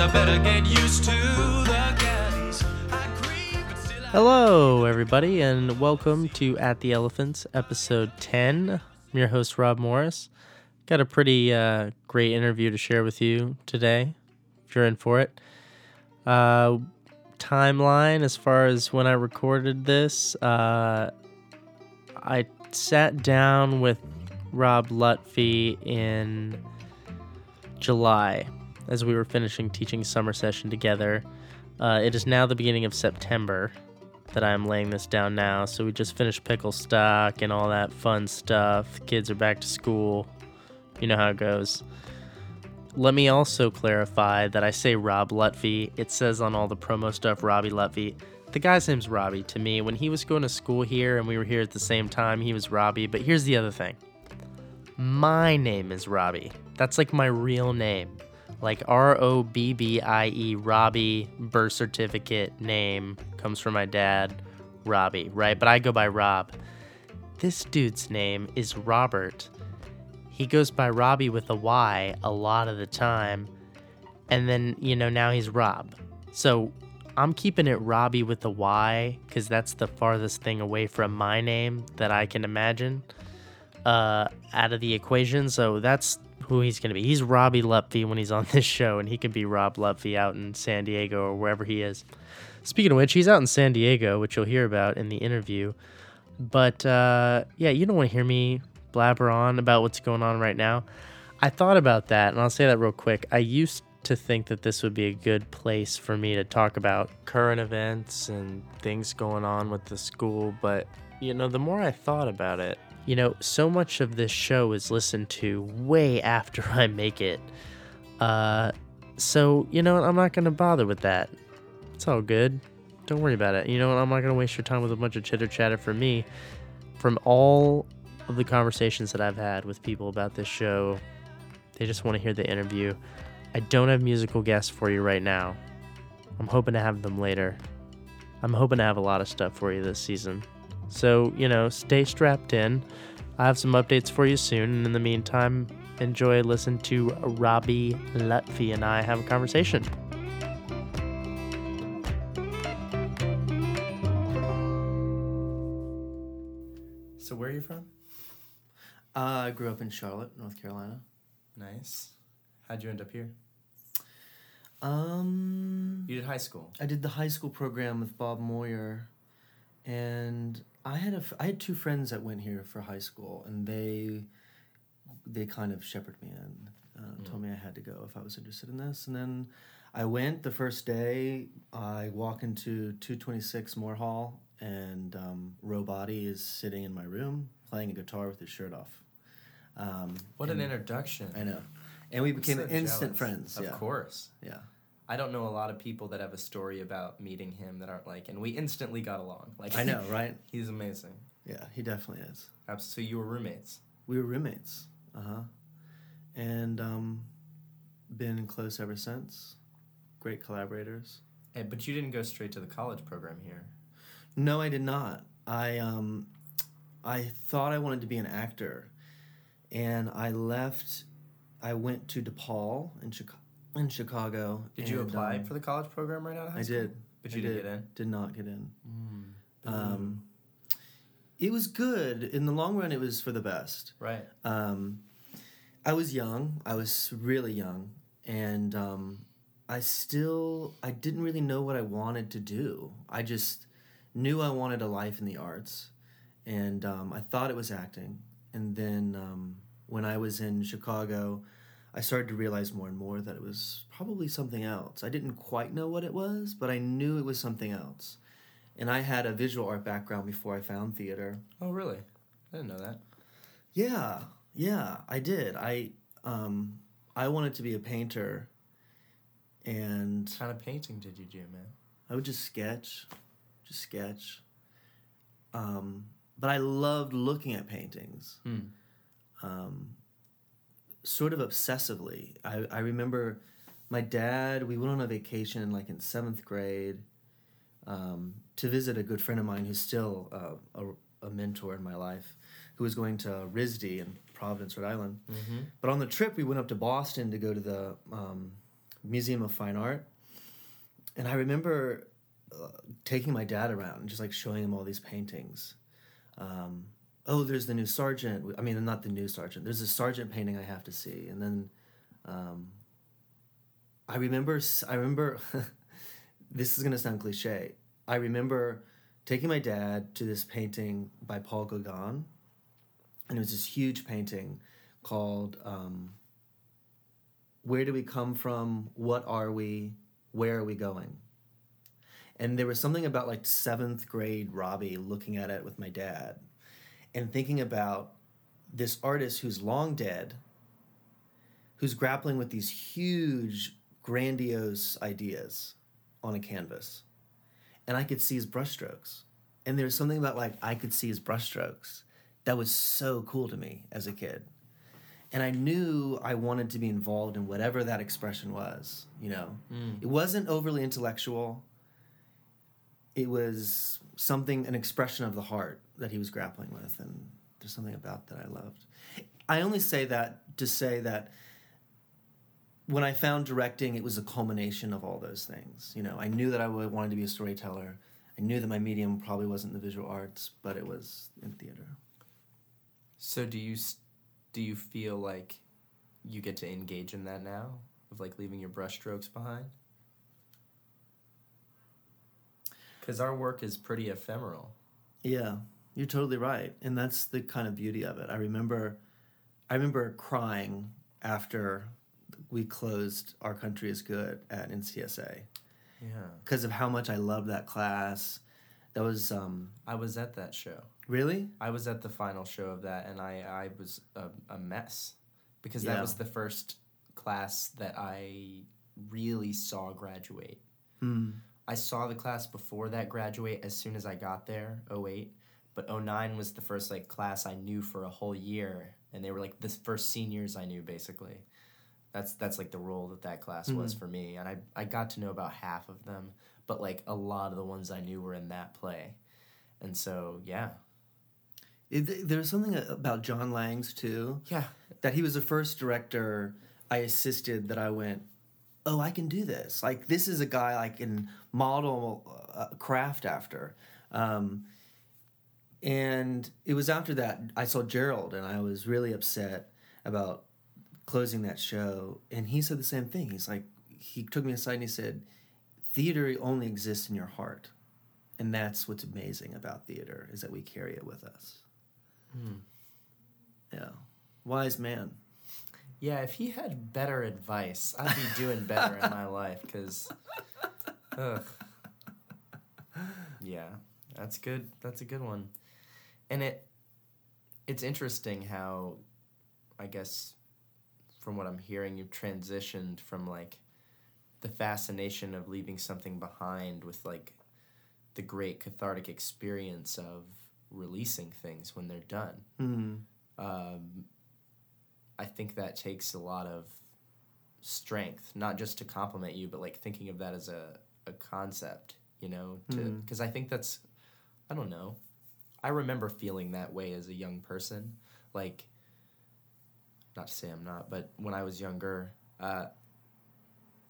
I better get used to the Hello, everybody, and welcome to At the Elephants, episode 10. I'm your host, Rob Morris. Got a pretty uh, great interview to share with you today, if you're in for it. Uh, timeline as far as when I recorded this, uh, I sat down with Rob Lutfi in July as we were finishing teaching summer session together. Uh, it is now the beginning of September that I'm laying this down now. So we just finished pickle stock and all that fun stuff. Kids are back to school. You know how it goes. Let me also clarify that I say Rob Lutfi. It says on all the promo stuff Robbie Lutfi. The guy's name's Robbie to me. When he was going to school here and we were here at the same time, he was Robbie. But here's the other thing my name is Robbie. That's like my real name. Like R O B B I E, Robbie, birth certificate name comes from my dad, Robbie, right? But I go by Rob. This dude's name is Robert. He goes by Robbie with a Y a lot of the time. And then, you know, now he's Rob. So I'm keeping it Robbie with a Y because that's the farthest thing away from my name that I can imagine uh, out of the equation. So that's who he's going to be. He's Robbie Lutfi when he's on this show, and he could be Rob Lutfi out in San Diego or wherever he is. Speaking of which, he's out in San Diego, which you'll hear about in the interview. But uh, yeah, you don't want to hear me blabber on about what's going on right now. I thought about that, and I'll say that real quick. I used to think that this would be a good place for me to talk about current events and things going on with the school, but you know, the more I thought about it, you know, so much of this show is listened to way after I make it. Uh, so, you know, I'm not going to bother with that. It's all good. Don't worry about it. You know, I'm not going to waste your time with a bunch of chitter chatter from me. From all of the conversations that I've had with people about this show, they just want to hear the interview. I don't have musical guests for you right now. I'm hoping to have them later. I'm hoping to have a lot of stuff for you this season. So, you know, stay strapped in. I have some updates for you soon. And in the meantime, enjoy listen to Robbie Lutfi and I have a conversation. So, where are you from? Uh, I grew up in Charlotte, North Carolina. Nice. How'd you end up here? Um, You did high school. I did the high school program with Bob Moyer, and I had a f- I had two friends that went here for high school, and they they kind of shepherded me in, uh, told me I had to go if I was interested in this, and then I went the first day. I walk into two twenty six Moore Hall, and um, Robody is sitting in my room playing a guitar with his shirt off. Um, What an introduction. I know, and we became So instant jealous. friends. Of yeah, course. yeah. I don't know a lot of people that have a story about meeting him that aren't like, and we instantly got along. Like I know, right? he's amazing. Yeah, he definitely is. So you were roommates. We were roommates. Uh huh. And um, been close ever since. Great collaborators. Eh, but you didn't go straight to the college program here. No, I did not. I um, I thought I wanted to be an actor, and I left. I went to DePaul in Chicago. In Chicago. Did you and, apply um, for the college program right out of high I school? did. But I you didn't did. get in. Did not get in. Mm. Um, it was good. In the long run, it was for the best. right. Um, I was young. I was really young, and um, I still I didn't really know what I wanted to do. I just knew I wanted a life in the arts, and um, I thought it was acting. And then um, when I was in Chicago, I started to realize more and more that it was probably something else. I didn't quite know what it was, but I knew it was something else. And I had a visual art background before I found theater. Oh, really? I didn't know that. Yeah, yeah, I did. I um I wanted to be a painter and What kind of painting did you do, man? I would just sketch, just sketch. Um but I loved looking at paintings. Hmm. Um sort of obsessively. I I remember my dad, we went on a vacation like in 7th grade um, to visit a good friend of mine who's still uh, a, a mentor in my life, who was going to RISD in Providence, Rhode Island. Mm-hmm. But on the trip, we went up to Boston to go to the um, Museum of Fine Art, and I remember uh, taking my dad around and just like showing him all these paintings. Um, oh, there's the new Sargent. I mean, not the new Sargent. There's a Sargent painting I have to see, and then um, I remember. I remember. this is gonna sound cliche. I remember taking my dad to this painting by Paul Gauguin, and it was this huge painting called um, "Where Do We Come From? What Are We? Where Are We Going?" And there was something about like seventh grade Robbie looking at it with my dad, and thinking about this artist who's long dead, who's grappling with these huge, grandiose ideas on a canvas. And I could see his brushstrokes. And there's something about like I could see his brushstrokes that was so cool to me as a kid. And I knew I wanted to be involved in whatever that expression was, you know. Mm. It wasn't overly intellectual. It was something an expression of the heart that he was grappling with and there's something about that I loved. I only say that to say that when I found directing, it was a culmination of all those things. You know, I knew that I wanted to be a storyteller. I knew that my medium probably wasn't the visual arts, but it was in theater. So do you do you feel like you get to engage in that now of like leaving your brushstrokes behind? Because our work is pretty ephemeral. Yeah, you're totally right, and that's the kind of beauty of it. I remember, I remember crying after we closed "Our Country Is Good" at NCSA Yeah, because of how much I loved that class. That was um, I was at that show. really I was at the final show of that, and I I was a, a mess because that Yeah. was the first class that I really saw graduate. Hmm. I saw the class before that graduate as soon as I got there, 08. But 09 was the first like class I knew for a whole year. And they were like the first seniors I knew basically. That's that's like the role that that class was for me. And I, I got to know about half of them. But like a lot of the ones I knew were in that play. And so, yeah. It, there was something about John Lang's too. Yeah. that he was the first director I assisted that I went, oh, I can do this. Like this is a guy I can model uh, craft after. Um, and it was after that I saw Gerald, and I was really upset about closing that show. And he said the same thing. He's like, he took me aside and he said, theater only exists in your heart. And that's what's amazing about theater is that we carry it with us. Hmm. Yeah. Wise man. Yeah, if he had better advice, I'd be doing better in my life because, ugh. Yeah, that's good. That's a good one, and it, it's interesting how, I guess, from what I'm hearing, you've transitioned from like, the fascination of leaving something behind with like, the great cathartic experience of releasing things when they're done. Hmm. Um, I think that takes a lot of strength, not just to compliment you, but like thinking of that as a, a concept, you know, to because I think that's I don't know. I remember feeling that way as a young person, like not to say I'm not, but when I was younger, uh,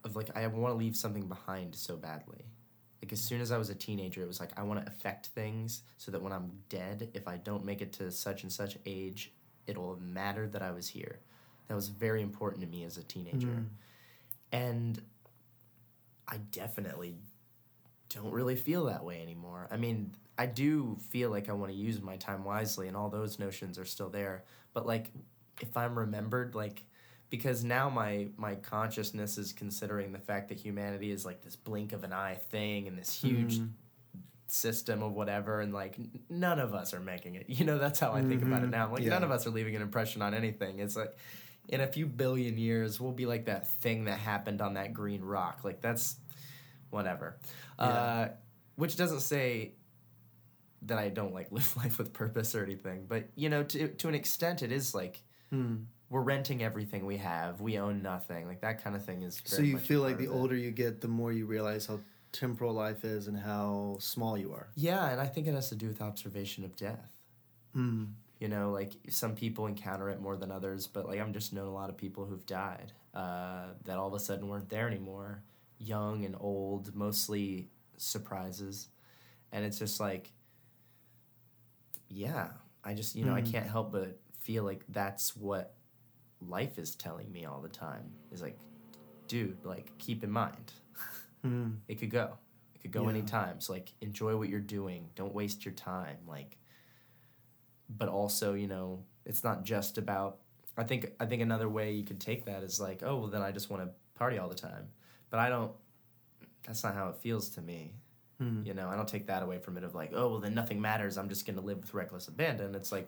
of like I want to leave something behind so badly. Like as soon as I was a teenager, it was like I want to affect things so that when I'm dead, if I don't make it to such and such age, it'll matter that I was here. That was very important to me as a teenager. And I definitely don't really feel that way anymore. I mean, I do feel like I want to use my time wisely and all those notions are still there. But like if I'm remembered like because now my my consciousness is considering the fact that humanity is like this blink of an eye thing and this huge system of whatever and like n- none of us are making it. You know that's how i think about it now. Like Yeah. none of us are leaving an impression on anything. It's like in a few billion years we'll be like that thing that happened on that green rock. Like that's whatever. Uh, which doesn't say that i don't like live life with purpose or anything but you know to, to an extent it is like Hmm. we're renting everything we have we own nothing like that kind of thing is So you feel like the older you get, the more you realize how temporal life is and how small you are. yeah and i think it has to do with observation of death Hmm. You know, like some people encounter it more than others, but like I'm just known a lot of people who've died uh, that all of a sudden weren't there anymore, young and old, mostly surprises, and it's just like, yeah, I just you know I Mhm. can't help but feel like that's what life is telling me all the time is like, dude, like keep in mind, Mm. it could go, it could go Yeah. anytime. So like enjoy what you're doing, don't waste your time, like but also you know it's not just about i think i think another way you could take that is like oh well then i just want to party all the time but i don't that's not how it feels to me Mm. you know i don't take that away from it of like oh well then nothing matters i'm just going to live with reckless abandon it's like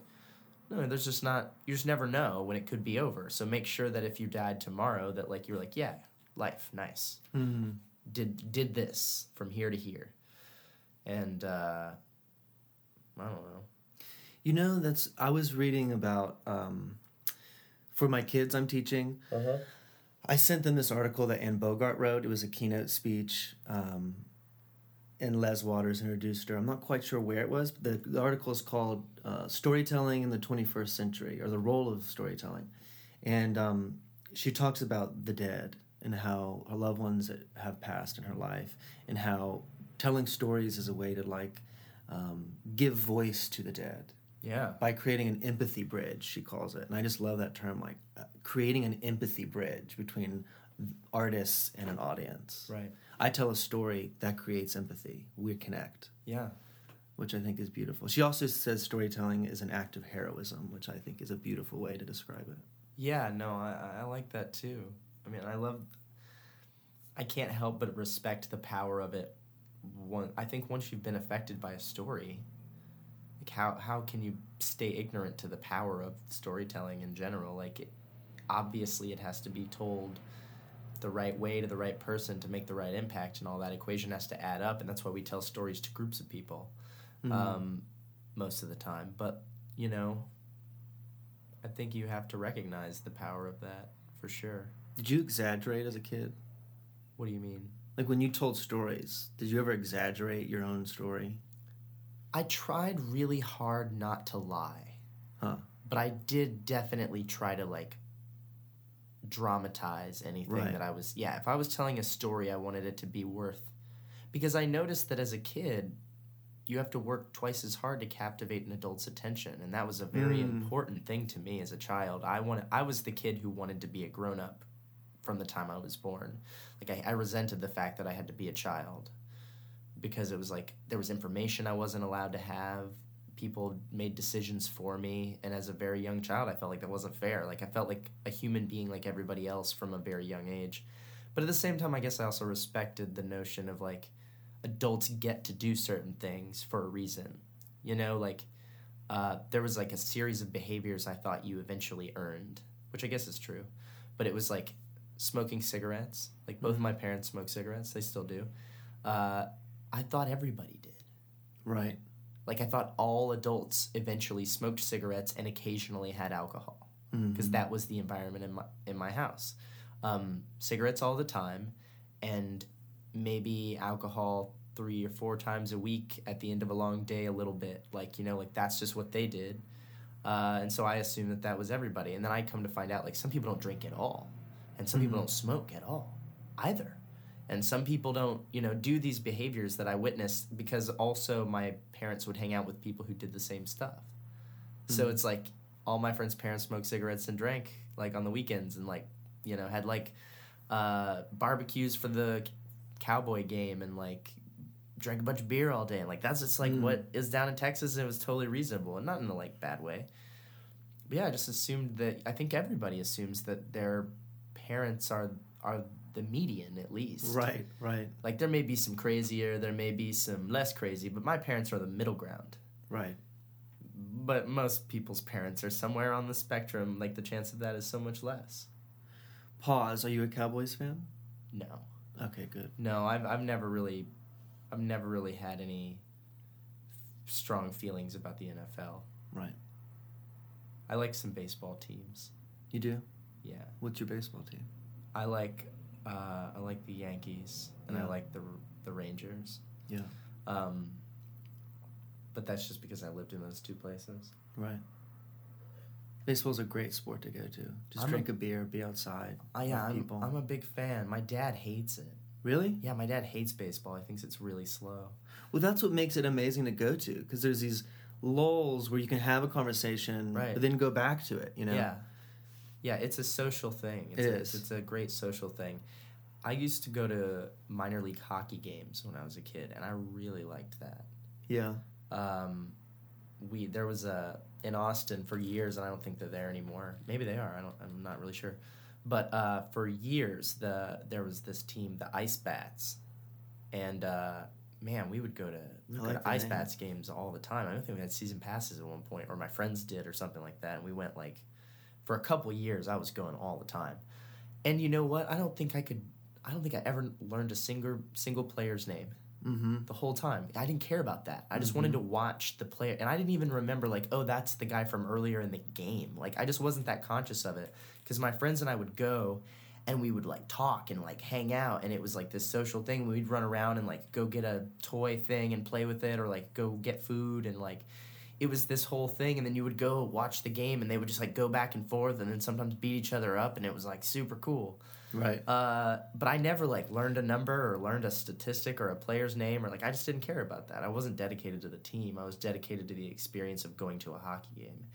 no there's just not you just never know when it could be over so make sure that if you died tomorrow that like you're like yeah life nice Mm. did did this from here to here and uh i don't know You know, that's I was reading about um, for my kids I'm teaching. I sent them this article that Anne Bogart wrote. It was a keynote speech, um, and Les Waters introduced her. I'm not quite sure where it was, but the, the article is called uh, "Storytelling in the 21st Century" or the role of storytelling, and um, she talks about the dead and how her loved ones that have passed in her life, and how telling stories is a way to like um, give voice to the dead. Yeah. By creating an empathy bridge she calls it. And i just love that term like uh, creating an empathy bridge between artists and an audience right i tell a story that creates empathy we connect yeah which i think is beautiful she also says storytelling is an act of heroism which i think is a beautiful way to describe it Yeah, no, I, I like that too. I mean, I love. I can't help but respect the power of it. One, I think once you've been affected by a story, like how how can you stay ignorant to the power of storytelling in general? Like, it, obviously, it has to be told the right way to the right person to make the right impact, and all that equation has to add up, and that's why we tell stories to groups of people, um, most of the time. But you know, I think you have to recognize the power of that for sure. did you exaggerate as a kid What do you mean? like when you told stories did you ever exaggerate your own story I tried really hard not to lie, huh but I did definitely try to like dramatize anything Right. that I was. Yeah, if I was telling a story, I wanted it to be worth. Because I noticed that as a kid, you have to work twice as hard to captivate an adult's attention, and that was a very Mm. important thing to me as a child. I wanted, I was the kid who wanted to be a grown up from the time I was born. Like I, I resented the fact that I had to be a child because it was like there was information I wasn't allowed to have. People made decisions for me, and as a very young child, I felt like that wasn't fair. Like I felt like a human being like everybody else from a very young age. But at the same time, I guess I also respected the notion of like adults get to do certain things for a reason. You know, like uh, there was like a series of behaviors I thought you eventually earned, which I guess is true. But it was like smoking cigarettes. Like both of my parents smoke cigarettes; they still do. Uh, I thought everybody did. right Like I thought all adults eventually smoked cigarettes and occasionally had alcohol because Mhm. that was the environment in my in my house. Um, cigarettes all the time, and maybe alcohol three or four times a week at the end of a long day, a little bit. Like you know, like that's just what they did, uh, and so I assumed that that was everybody. And then I come to find out, like some people don't drink at all, and some people Mhm. don't smoke at all, either. And some people don't, you know, do these behaviors that I witnessed because also my parents would hang out with people who did the same stuff. So Mhm. it's like all my friends' parents smoked cigarettes and drank like on the weekends and like, you know, had like uh, barbecues for the cowboy game and like drank a bunch of beer all day. And like that's just like Mm. what is down in Texas and it was totally reasonable and not in a like bad way. But yeah, I just assumed that I think everybody assumes that their parents are are the median at least. right right Like there may be some crazier, there may be some less crazy, but my parents are the middle ground. right But most people's parents are somewhere on the spectrum. Like the chance of that is so much less. pause are you a cowboys fan No, okay good no, I've I've never really, I've never really had any strong feelings about the NFL. right I like some baseball teams. you do Yeah, what's your baseball team I like uh, I like the Yankees and I like the the Rangers. Yeah. Um, but that's just because I lived in those two places. right Baseball's a great sport to go to. Just I'm drink a, beer, be outside. I, yeah, I'm, people. I'm a big fan. My dad hates it. really? Yeah, my dad hates baseball. He thinks it's really slow. Well, that's what makes it amazing to go to because there's these lulls where you can have a conversation, Right. but then go back to it. You know. Yeah. Yeah, it's a social thing. It's It a, is. It's a great social thing. I used to go to minor league hockey games when I was a kid, and I really liked that. Yeah. Um, we there was a in Austin for years, and I don't think they're there anymore. Maybe they are. I don't. I'm not really sure. But uh, for years, the there was this team, the Ice Bats, and uh, man, we would go to we would I go to Ice name. Bats games all the time. I don't think we had season passes at one point, or my friends did, or something like that. And we went like for a couple years. I was going all the time, and you know what? I don't think I could. I don't think I ever learned a single single player's name Mm-hmm. the whole time. I didn't care about that. I just wanted to watch the player, and I didn't even remember like, oh, that's the guy from earlier in the game. Like I just wasn't that conscious of it because my friends and I would go, and we would like talk and like hang out, and it was like this social thing. We'd run around and like go get a toy thing and play with it, or like go get food and like. It was this whole thing, and then you would go watch the game, and they would just like go back and forth, and then sometimes beat each other up, and it was like super cool. Right. Uh, but I never like learned a number or learned a statistic or a player's name or like I just didn't care about that. I wasn't dedicated to the team. I was dedicated to the experience of going to a hockey game.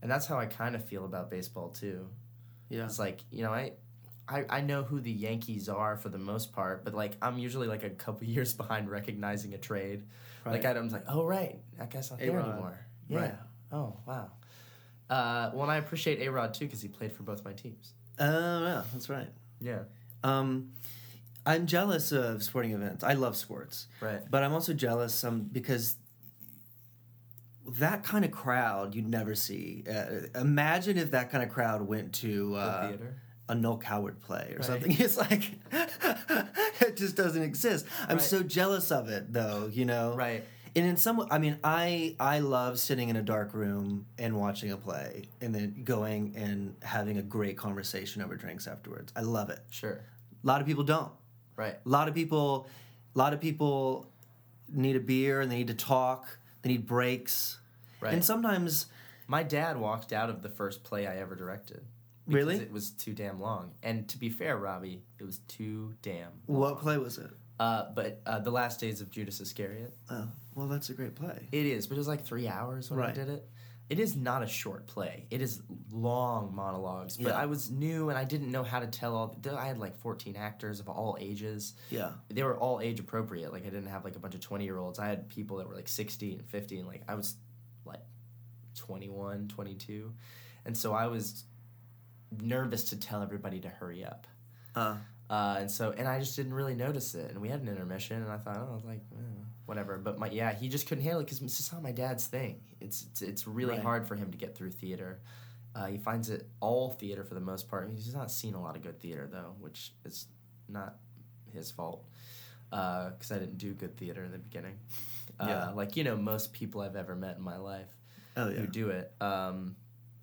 And that's how I kind of feel about baseball too. yeah. It's like, you know, I I, I know who the Yankees are for the most part, but like I'm usually like a couple years behind recognizing a trade. Like Right. I'm like, oh right, that guy's not there A-Rod. anymore. Yeah. Right. Oh wow. Uh, well, and I appreciate A Rod too because he played for both my teams. Oh yeah, that's right. Yeah. Um, I'm jealous of sporting events. I love sports, Right. but I'm also jealous um, because that kind of crowd you'd never see. Uh, imagine if that kind of crowd went to The uh, theater. A Noel Coward play or Right. something. It's like it just doesn't exist. I'm Right. so jealous of it, though. You know, Right. And in some, I mean, I I love sitting in a dark room and watching a play, and then going and having a great conversation over drinks afterwards. I love it. Sure. A lot of people don't. Right. A lot of people, a lot of people need a beer and they need to talk. They need breaks. Right. And sometimes, My dad walked out of the first play I ever directed. Because Really? It was too damn long. And to be fair, Robbie, it was too damn. what play was it? Uh, but uh, the last days of Judas Iscariot. Oh, well, that's a great play. It is, but it was like three hours when I did it. It is not a short play. It is long monologues. But Yeah. I was new and I didn't know how to tell all. I had like 14 actors of all ages. Yeah. they were all age appropriate. Like I didn't have like a bunch of 20 year olds. I had people that were like 60 and 50 and like I was like 21, 22. And so I was nervous to tell everybody to hurry up. Uh, Uh, and so and I just didn't really notice it. And we had an intermission and I thought, oh, like eh, whatever. But my yeah, he just couldn't handle it because it's just not my dad's thing. It's it's, it's really Right. hard for him to get through theater. Uh, he finds it all theater for the most part. He's not seen a lot of good theater though, which is not his fault because I didn't do good theater in the beginning. Uh, Yeah. like you know, most people I've ever met in my life oh, yeah. who do it. Um,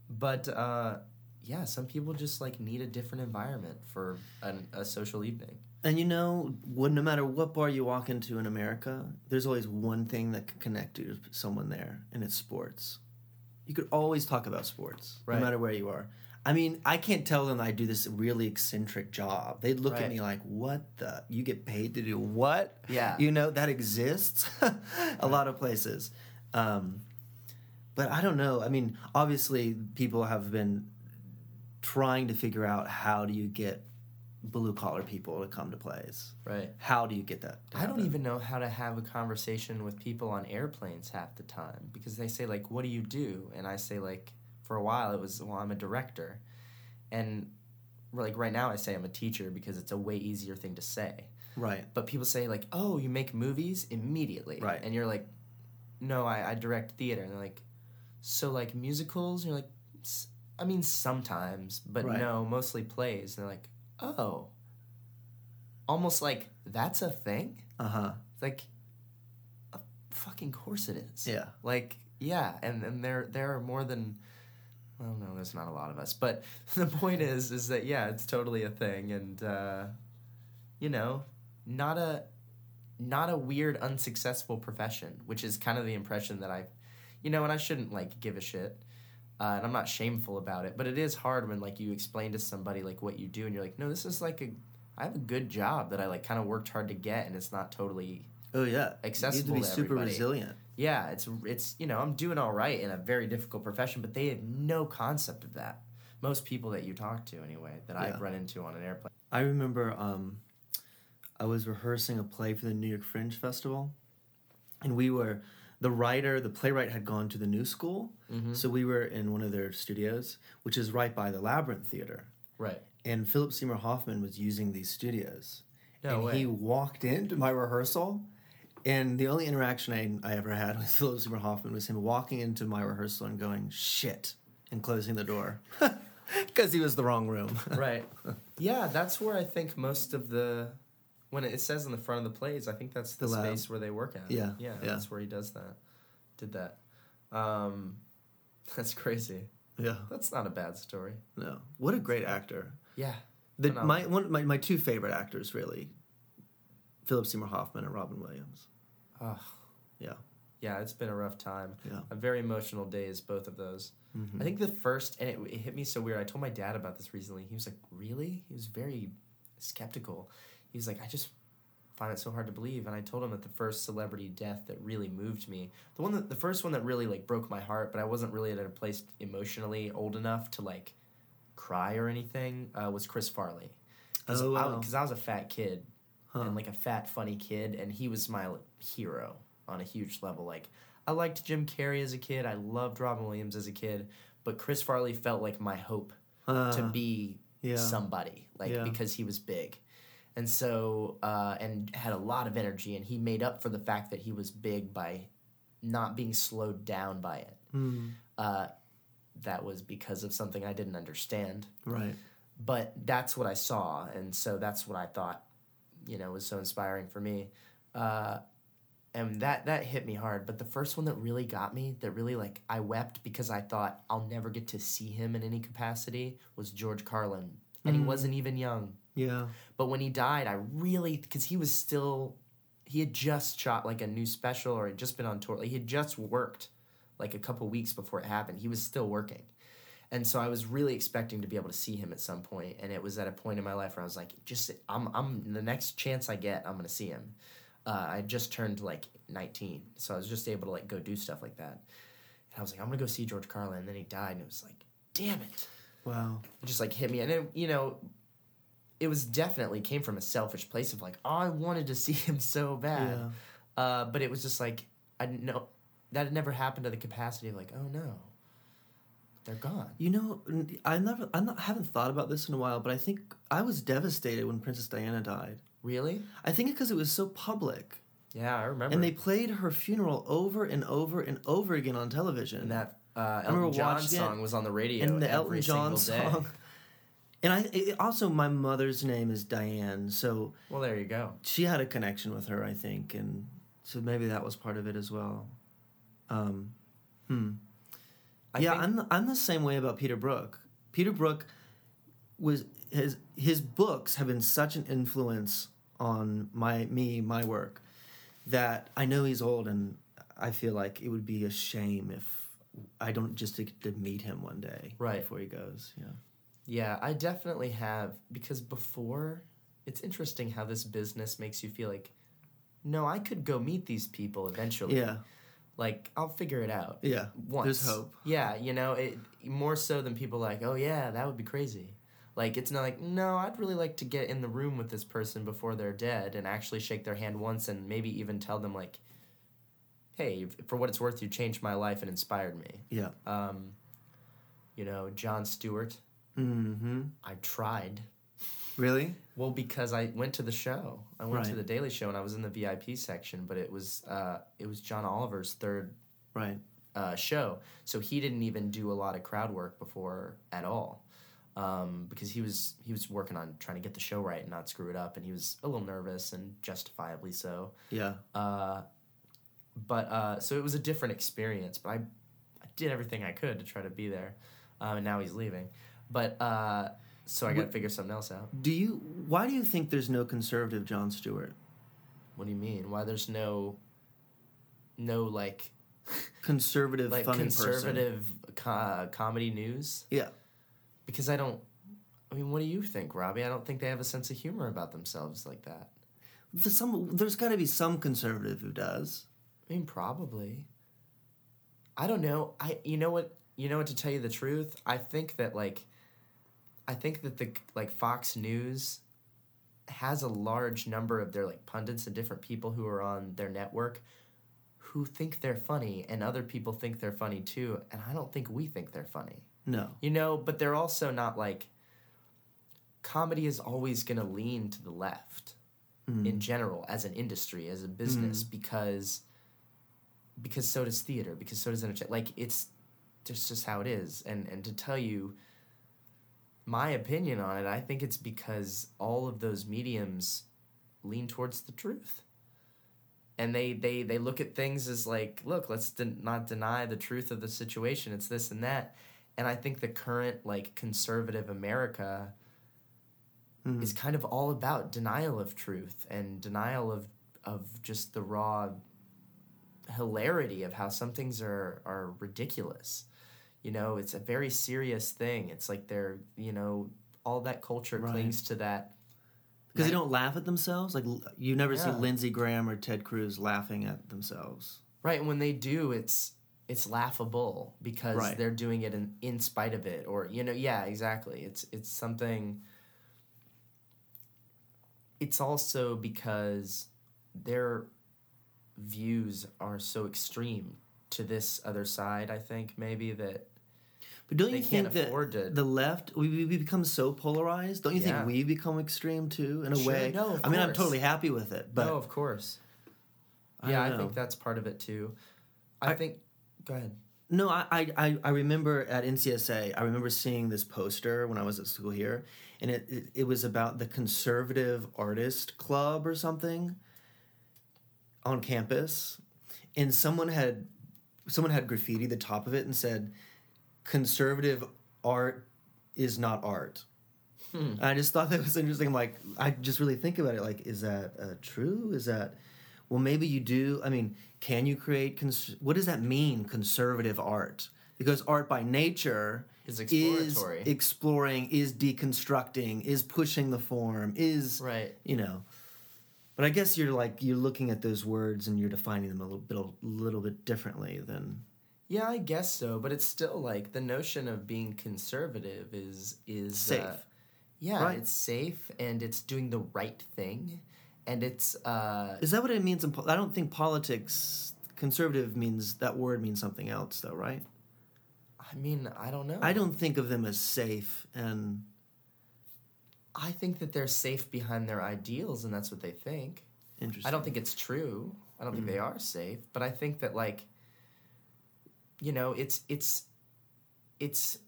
but uh, yeah, some people just like need a different environment for an, a social evening. And you know, when, no matter what bar you walk into in America, there's always one thing that can connect you to someone there, and it's sports. You could always talk about sports, Right. no matter where you are. I mean, I can't tell them I do this really eccentric job. They'd look at me like, "What the? You get paid to do what? Yeah. you know that exists a lot of places." Um, but I don't know. I mean, obviously, people have been trying to figure out how do you get blue collar people to come to plays. Right. How do you get that? I don't even know how to have a conversation with people on airplanes half the time because they say like, "What do you do?" And I say like, for a while it was, "Well, I'm a director," and like right now I say I'm a teacher because it's a way easier thing to say. Right. But people say like, "Oh, you make movies immediately," Right. And you're like, "No, I, I direct theater." And they're like, "So like musicals?" And you're like, "S- "I mean sometimes, but Right. no, mostly plays." And they're like, "Oh." Almost like that's a thing. Uh huh. Like, a fucking course it is. Yeah. Like yeah, and and there there are more than. Well, no, there's not a lot of us, but the point is, is that yeah, it's totally a thing, and uh, you know, not a, not a weird, unsuccessful profession, which is kind of the impression that I, you know, and I shouldn't like give a shit, Uh, and I'm not shameful about it, but it is hard when like you explain to somebody like what you do, and you're like, no, this is like a, I have a good job that I like kind of worked hard to get, and it's not totally Oh yeah, Accessible You need to to be super resilient. yeah, it's it's you know I'm doing all right in a very difficult profession, but they have no concept of that. Most people that you talk to, anyway, that I've run into on an airplane. I remember um, I was rehearsing a play for the New York Fringe Festival, and we were the writer, the playwright had gone to the New School, Mm-hmm. so we were in one of their studios, which is right by the Labyrinth Theater, Right. and Philip Seymour Hoffman was using these studios, No and way. he walked into my rehearsal. And the only interaction I, I ever had with Philip Seymour Hoffman was him walking into my rehearsal and going, shit, and closing the door. Because he was the wrong room. right. Yeah, that's where I think most of the when it says in the front of the plays, I think that's the, The space where they work at. Yeah, yeah, yeah. that's where he does that. Did that. Um, that's crazy. yeah. That's not a bad story. No. What a great actor. Yeah. The, my one my, my two favorite actors really, Philip Seymour Hoffman and Robin Williams. Ugh. Yeah. Yeah, it's been a rough time. Yeah. A very emotional days, both of those. Mhm. I think the first, and it, it hit me so weird. I told my dad about this recently. He was like, "Really?" He was very skeptical. He was like, "I just find it so hard to believe." And I told him that the first celebrity death that really moved me, the one that the first one that really like broke my heart, but I wasn't really at a place emotionally old enough to like cry or anything, uh, was Chris Farley. Because Oh, I, wow. 'cause I was a fat kid Huh. and like a fat funny kid, and he was my hero on a huge level. Like I liked Jim Carrey as a kid. I loved Robin Williams as a kid, but Chris Farley felt like my hope to Uh, be yeah. somebody, like Yeah. because he was big, and so uh, and had a lot of energy, and he made up for the fact that he was big by not being slowed down by it. mm, Uh, that was because of something I didn't understand right. but that's what I saw, and so that's what I thought, you know, was so inspiring for me, uh, and that that hit me hard. But the first one that really got me, that really like I wept because I thought I'll never get to see him in any capacity, was George Carlin, and he wasn't even young. Yeah. But when he died, I really because he was still, he had just shot like a new special or had just been on tour. Like he had just worked, like a couple weeks before it happened. He was still working, and so I was really expecting to be able to see him at some point. And it was at a point in my life where I was like, just I'm I'm the next chance I get, I'm gonna see him. Uh, I just turned like 19, so I was just able to like go do stuff like that. And I was like, I'm gonna go see George Carlin, and then he died, and it was like, damn it Wow. it just like hit me and it, you know it was definitely came from a selfish place of like oh, i wanted to see him so bad Yeah. uh, but it was just like i didn't know that had never happened to the capacity of like oh no they're gone You know, I never, I not, haven't thought about this in a while, but I think I was devastated when Princess Diana died. really I think because it was so public, yeah i remember and they played her funeral over and over and over again on television. and that uh, Elton John watching it, song was on the radio and the every Elton John song. And I it, also my mother's name is Diane, so well there you go she had a connection with her, I think, and so maybe that was part of it as well. Um, hmm. I yeah, I'm the, I'm the same way about Peter Brook. Peter Brook was his his books have been such an influence on my me my work that I know he's old and I feel like it would be a shame if I don't just get to meet him one day Right. before he goes. Yeah. Yeah, I definitely have because before it's interesting how this business makes you feel like no, I could go meet these people eventually. Yeah. Like I'll figure it out. Yeah. Once. There's hope. Yeah, you know, it more so than people like, "Oh yeah, that would be crazy." Like it's not like, "No, I'd really like to get in the room with this person before they're dead and actually shake their hand once and maybe even tell them like, "Hey, for what it's worth, you changed my life and inspired me." Yeah. Um, you know, Jon Stewart, Mm-hmm. I tried Really? Well, because I went to the show. I went to the Daily Show and I was in the VIP section, but it was uh, it was John Oliver's third Right. uh, show, so he didn't even do a lot of crowd work before at all, um, because he was he was working on trying to get the show right and not screw it up, and he was a little nervous and justifiably so. Yeah. Uh, but uh, so it was a different experience, but I I did everything I could to try to be there, um, and now he's leaving, but uh, so I got to figure something else out. Do you? Why do you think there's no conservative Jon Stewart? What do you mean? Why there's no, no like, conservative, like funny person. conservative co- comedy news Yeah. because I don't. I mean, what do you think, Robbie? I don't think they have a sense of humor about themselves like that. There's some. There's got to be some conservative who does. I mean, probably. I don't know. I you know what you know what to tell you the truth. I think that like, I think that the like Fox News has a large number of their like pundits and different people who are on their network who think they're funny and other people think they're funny too and I don't think we think they're funny. No. You know, but they're also not like comedy is always going to lean to the left mm. in general as an industry, as a business mm. because because so does theater, because so does entertainment. Like it's just just how it is. And and to tell you my opinion on it, I think it's because all of those mediums lean towards the truth. And they they they look at things as like, look, let's den- not deny the truth of the situation. It's this and that. And I think the current like conservative America mm-hmm. is kind of all about denial of truth and denial of of just the raw hilarity of how some things are are ridiculous. You know, it's a very serious thing. It's like they're, you know, all that culture Right. clings to that. Because they don't laugh at themselves. Like you never see Lindsey Graham or Ted Cruz laughing at themselves. Right, and when they do, it's it's laughable because Right. they're doing it in, in spite of it or you know, yeah, exactly. It's it's something it's also because their views are so extreme to this other side, I think, maybe that But don't They you think that to- the left we, we become so polarized? Don't you Yeah. think we become extreme too in a Sure, way? no, of I mean, I'm totally happy with it, but no, of course. I yeah, I think that's part of it too. I, I- think. Go ahead. No, I, I, I- I remember at NCSA, I remember seeing this poster when I was at school here, and it, it, it was about the Conservative Artist Club or something on campus. And someone had someone had graffiti the top of it and said, Conservative art is not art. And I just thought that was interesting. I'm like, I just really think about it. Like, is that uh, true? Is that, well, maybe you do. I mean, can you create, cons- what does that mean, conservative art? Because art by nature Is exploratory. is exploring, is deconstructing, is pushing the form, is, Right. you know. But I guess you're like, you're looking at those words and you're defining them a little bit, a little bit differently than, Yeah, I guess so, but it's still like the notion of being conservative is is Safe. Uh, yeah, Right. it's safe and it's doing the right thing, and it's uh, is that what it means? In, po- I don't think politics, conservative means, that word means something else though, right? I mean, I don't know. I don't think of them as safe and I think that they're safe behind their ideals, and that's what they think. interesting. I don't think it's true. I don't think they are safe, but I think that like you know, it's it's it's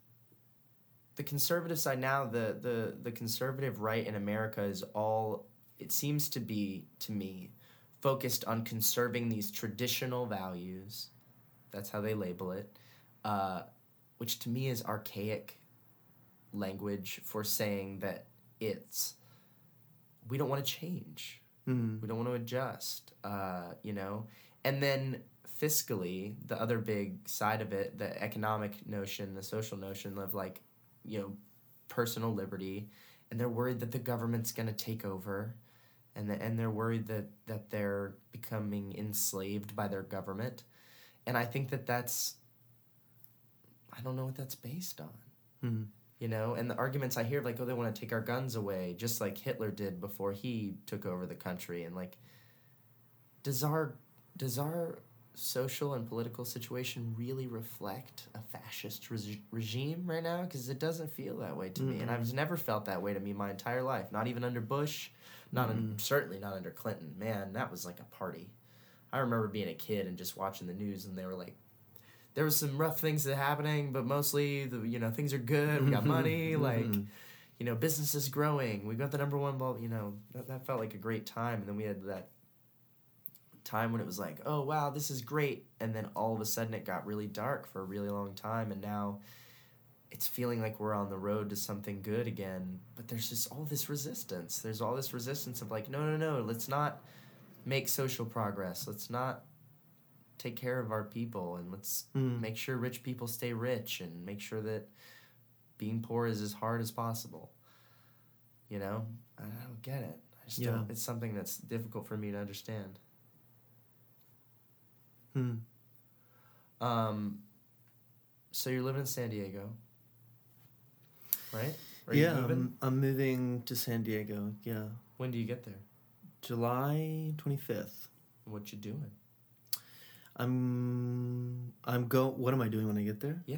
the conservative side now, the the the conservative right in America is all it seems to be to me focused on conserving these traditional values. That's how they label it. Uh, which to me is archaic language for saying that it's we don't want to change Mm. we don't want to adjust uh, you know and then fiscally the other big side of it the economic notion the social notion of like you know personal liberty and they're worried that the government's going to take over and the, and they're worried that that they're becoming enslaved by their government and i think that that's i don't know what that's based on Mhm. you know and the arguments i hear like oh they want to take our guns away just like hitler did before he took over the country and like does our does our social and political situation really reflect a fascist reg- regime right now? Because it doesn't feel that way to me and i've mm-hmm. never felt that way to me my entire life. Not even under bush not in, mm-hmm. certainly not under clinton. Man that was like a party. I remember being a kid and just watching the news and they were like there was some rough things that happening, but mostly the you know things are good. We got mm-hmm. money, like you know business is growing. We got the number one ball. You know that, that felt like a great time, and then we had that time when it was like, oh wow, this is great, and then all of a sudden it got really dark for a really long time, and now it's feeling like we're on the road to something good again. But there's just all this resistance. There's all this resistance of like, no, no, no, let's not make social progress. Let's not take care of our people and let's Mm. make sure rich people stay rich and make sure that being poor is as hard as possible. You know, I don't get it. I just Yeah. don't. It's something that's difficult for me to understand. Hmm. Um, so you're living in San Diego, right? Are yeah, you moving? I'm, I'm moving to San Diego. Yeah, When do you get there? July 25th. What you doing? I'm I'm go. What am I doing when I get there? Yeah.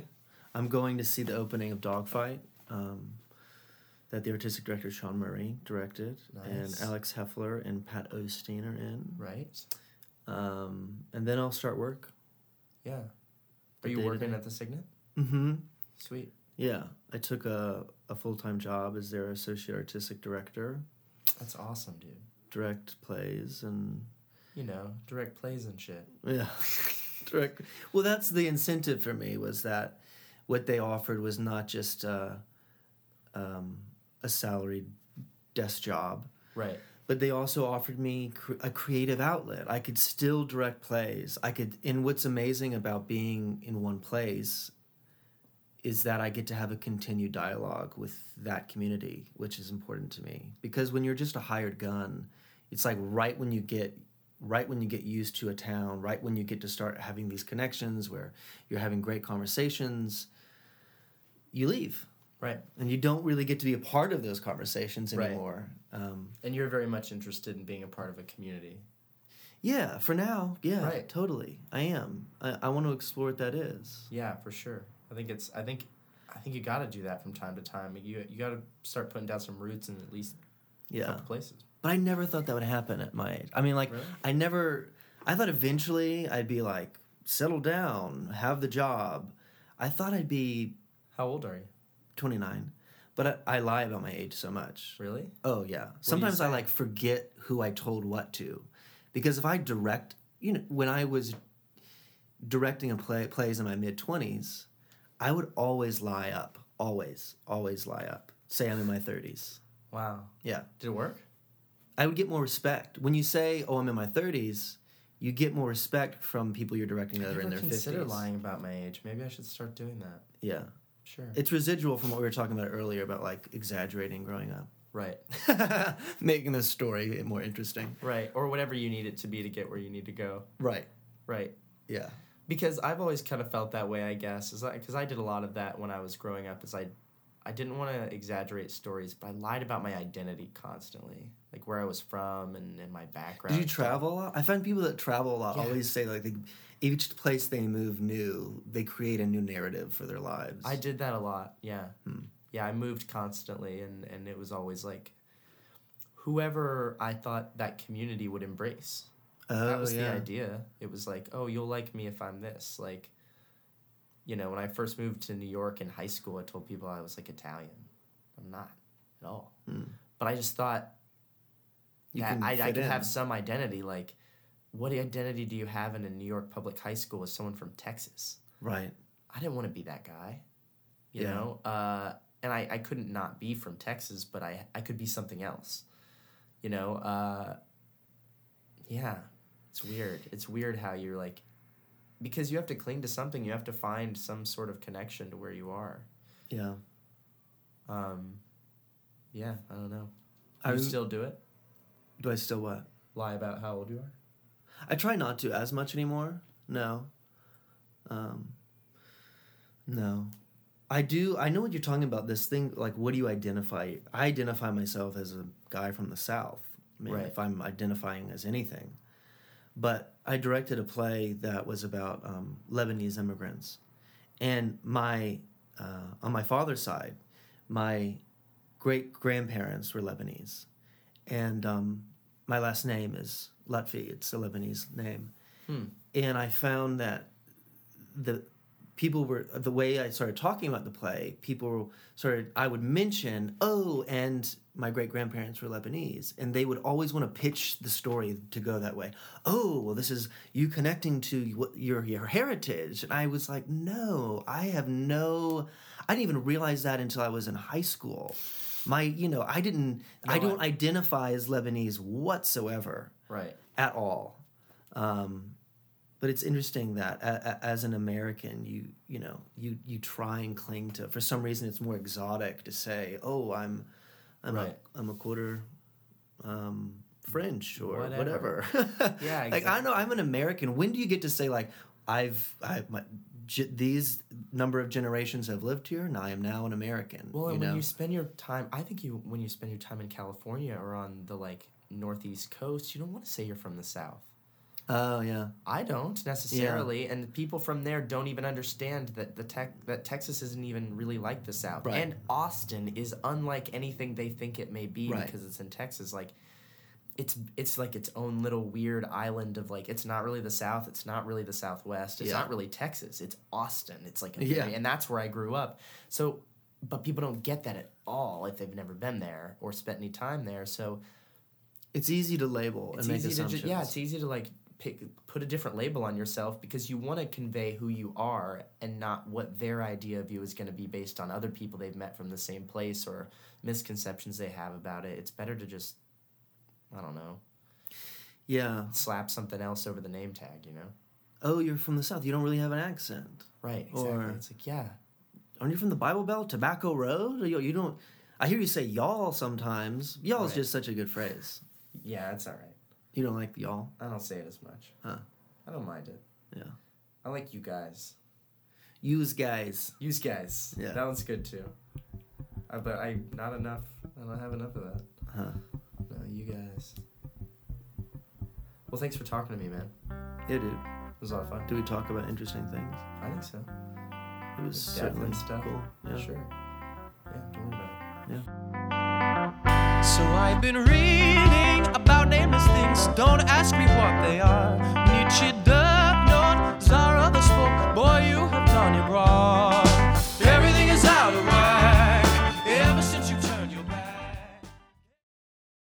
I'm going to see the opening of Dogfight, um, that the artistic director Sean Murray directed, and Alex Heffler and Pat Osteen are in. Right? Um, and then I'll start work. Yeah. Are you working at the Cygnet? Mm-hmm. Sweet. Yeah, I took a, a full time job as their associate artistic director, That's awesome, dude. direct plays and You know, direct plays and shit. Yeah. Direct. Well, that's the incentive for me was that what they offered was not just uh, um, a salaried desk job, Right. But they also offered me cr- a creative outlet. I could still direct plays. I could, and what's amazing about being in one place is that I get to have a continued dialogue with that community, which is important to me. Because when you're just a hired gun, it's like right when you get right when you get used to a town, right when you get to start having these connections where you're having great conversations, you leave. Right. And you don't really get to be a part of those conversations anymore. Um, And you're very much interested in being a part of a community. Yeah, for now, yeah, Right. totally. I am. I, I want to explore what that is. Yeah, for sure. I think it's. I think. I think you got to do that from time to time. You you got to start putting down some roots in at least a Yeah, couple places. but I never thought that would happen at my age. I mean, like, Really? I never. I thought eventually I'd be like, settle down, have the job. I thought I'd be How old are you? 29, but I, I lie about my age so much. Really? Oh yeah. you Sometimes I like forget who I told what to, because if I direct, you know, when I was directing a play plays in my mid twenties, I would always lie up, always, always lie up. Say I'm in my thirties. Wow. Yeah, Did it work? I would get more respect when you say, "Oh, I'm in my 30s." You get more respect from people you're directing that I are in their considered 50s. lying about my age. Maybe I should start doing that. Yeah, Sure. it's residual from what we were talking about earlier about like exaggerating growing up, right. making the story more interesting. Right. Or whatever you need it to be to get where you need to go. Right. Right. Yeah. because I've always kind of felt that way. I guess is because I did a lot of that when I was growing up. Is I, I didn't want to exaggerate stories, but I lied about my identity constantly, like where I was from and, and my background. Did you travel a lot? I find people that travel a lot Yeah. always say like they, each place they move new, they create a new narrative for their lives. I did that a lot. Yeah, Hmm. yeah. I moved constantly, and and it was always like, whoever I thought that community would embrace. Oh that was yeah. the idea. It was like, oh, you'll like me if I'm this. Like, you know, when I first moved to New York in high school, I told people I was like Italian. I'm not at all. Hmm. But I just thought You that can I, I could have some identity. Like, what identity do you have in a New York public high school as someone from Texas? Right. I didn't want to be that guy, you Yeah. know. Uh, and I, I couldn't not be from Texas, but I I could be something else, you know. Uh, yeah, it's weird. It's weird how you're like, because you have to cling to something. You have to find some sort of connection to where you are. Yeah. Um, yeah, I don't know. I You still do it? Do I still what? Lie about how old you are? I try not to as much anymore. No. Um, no. I do. I know what you're talking about. This thing, like, what do you identify? I identify myself as a guy from the South. I mean, Right. if I'm identifying as anything. But I directed a play that was about um, Lebanese immigrants, and my uh, on my father's side, my great grandparents were Lebanese, and um, my last name is Lutfi. It's a Lebanese name, Hmm. and I found that the people were the way I started talking about the play. People started. I would mention, oh, and my great grandparents were Lebanese, and they would always want to pitch the story to go that way. Oh, well, this is you connecting to your your heritage, and I was like, no, I have no. I didn't even realize that until I was in high school. My, you know, I didn't. I don't identify as Lebanese whatsoever Right. at all. Um, but it's interesting that a, a, as an American, you you know you you try and cling to. For some reason, it's more exotic to say, "Oh, I'm I'm Right. a I'm a quarter um, French or Whatever. whatever." Yeah, like I know I'm an American. When do you get to say like I've I've my, ge- these number of generations have lived here, and I am now an American. Well, you and know? when you spend your time, I think you when you spend your time in California or on the like northeast coast, you don't want to say you're from the south. Oh yeah, I don't necessarily, and people from there don't even understand that the tech that Texas isn't even really like the South, Right. and Austin is unlike anything they think it may be Right. because it's in Texas. Like, it's it's like its own little weird island of like it's not really the South, it's not really the Southwest, it's Yeah. not really Texas, it's Austin. It's like a Yeah. and that's where I grew up. So, but people don't get that at all if they've never been there or spent any time there. So it's easy to label it's and make easy to assumptions. ju- yeah it's easy to like pick put a different label on yourself because you want to convey who you are and not what their idea of you is going to be based on other people they've met from the same place or misconceptions they have about it it's better to just i don't know yeah. slap something else over the name tag you know Oh, you're from the South. You don't really have an accent. right exactly Or- it's like yeah Aren't you from the Bible Belt, Tobacco Road? You, you don't. I hear you say y'all sometimes. Y'all is just such a good phrase. yeah it's all right You don't like the y'all? i don't say it as much Huh. i don't mind it Yeah. i like you guys Use guys. use guys Yeah. that one's good too uh, but i not enough i don't have enough of that Huh. No, you guys. Well, thanks for talking to me, man. Yeah, dude. It was a lot of fun. Do we talk about interesting things? I think so. It was Death certainly stuff. cool. Yeah. Sure. Yeah, don't worry about it. So I've been reading about nameless things. Don't ask me what they are. Nietzsche, Dirk, Nord, Zara, the spoke. Boy, you have done it wrong.